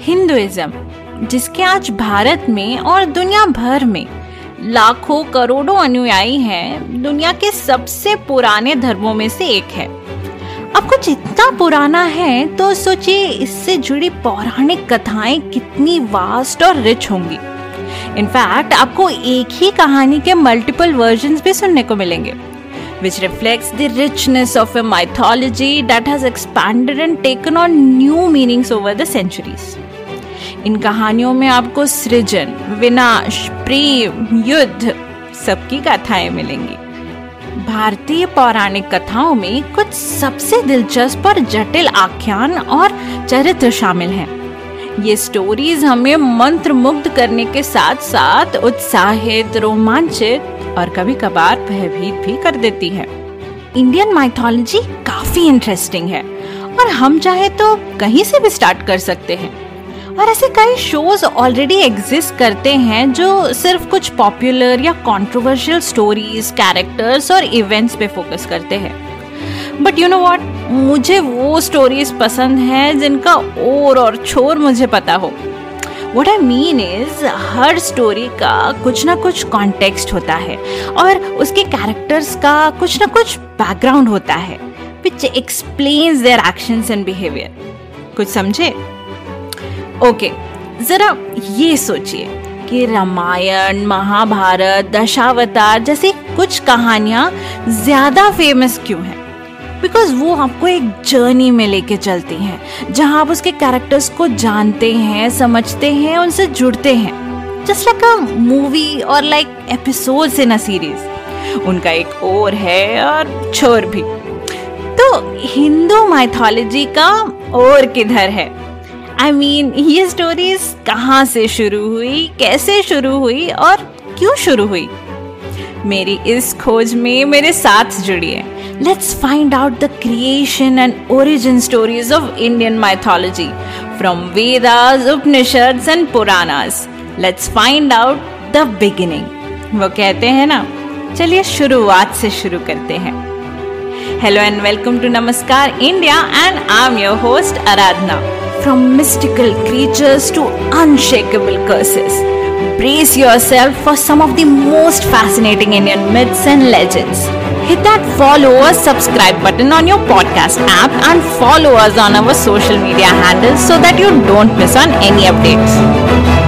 Hinduism, जिसके आज भारत में और दुनिया भर में लाखों करोड़ों अनुयायी हैं, दुनिया के सबसे पुराने धर्मों में से एक है। अब कुछ इतना पुराना है तो सोचिए इससे जुड़ी पौराणिक कथाएँ कितनी वास्ट और रिच होंगी। इनफैक्ट आपको एक ही कहानी के मल्टीपल वर्जन भी सुनने को मिलेंगे। Which reflects the richness of a mythology that has expanded and taken on new meanings over the centuries. इन कहानियों में आपको सृजन, विनाश, प्रेम, युद्ध सबकी गाथाएँ मिलेंगी भारतीय पौराणिक कथाओं में कुछ सबसे दिलचस्प और जटिल आख्यान और चरित्र शामिल हैं ये स्टोरीज हमें मंत्र मुग्ध करने के साथ साथ उत्साहित, रोमांचित और कभी कभार भयभीत भी कर देती है। इंडियन माइथोलॉजी काफ़ी इंटरेस्टिंग है और हम चाहे तो कहीं से भी स्टार्ट कर सकते हैं। और ऐसे कई शोज़ ऑलरेडी एग्जिस्ट करते हैं जो सिर्फ़ कुछ पॉपुलर या कंट्रोवर्शियल स्टोरीज कैरेक्टर्स और इवेंट्स पे फोकस करते हैं। बट यू नो वॉट मुझे वो स्टोरीज पसंद हैं जिनका और और छोर मुझे पता हो। वट आई मीन इज़ हर स्टोरी का कुछ ना कुछ कॉन्टेक्स्ट होता है और उसके कैरेक्टर्स का कुछ ना कुछ बैकग्राउंड होता है which explains their actions and behaviour कुछ समझे? ओके okay, जरा ये सोचिए कि रामायण महाभारत दशावतार जैसी कुछ कहानियाँ ज़्यादा फ़ेमस क्यों हैं? बिकॉज़ वो आपको एक जर्नी में लेके चलती हैं जहाँ आप उसके कैरेक्टर्स को जानते हैं समझते हैं उनसे जुड़ते हैं। जस्ट लाइक अ मूवी और like episode in a series उनका एक और है और छोर भी। तो हिंदू माइथोलॉजी का और किधर है? आई I मीन mean, ये स्टोरीज कहाँ से शुरू हुई कैसे शुरू हुई और क्यों शुरू हुई? मेरी इस खोज में मेरे साथ जुड़िए। Let's find out the creation and origin stories of Indian mythology from Vedas Upanishad and Puranas let's find out the beginning वो कहते हैं ना, चलिए शुरुआत से शुरू करते हैं। Hello and welcome to Namaskar India and I am your host Aradhana from mystical creatures to unshakable curses brace yourself for some of the most fascinating Indian myths and legends hit that follow or subscribe button on your podcast app and follow us on our social media handles so that you don't miss on any updates.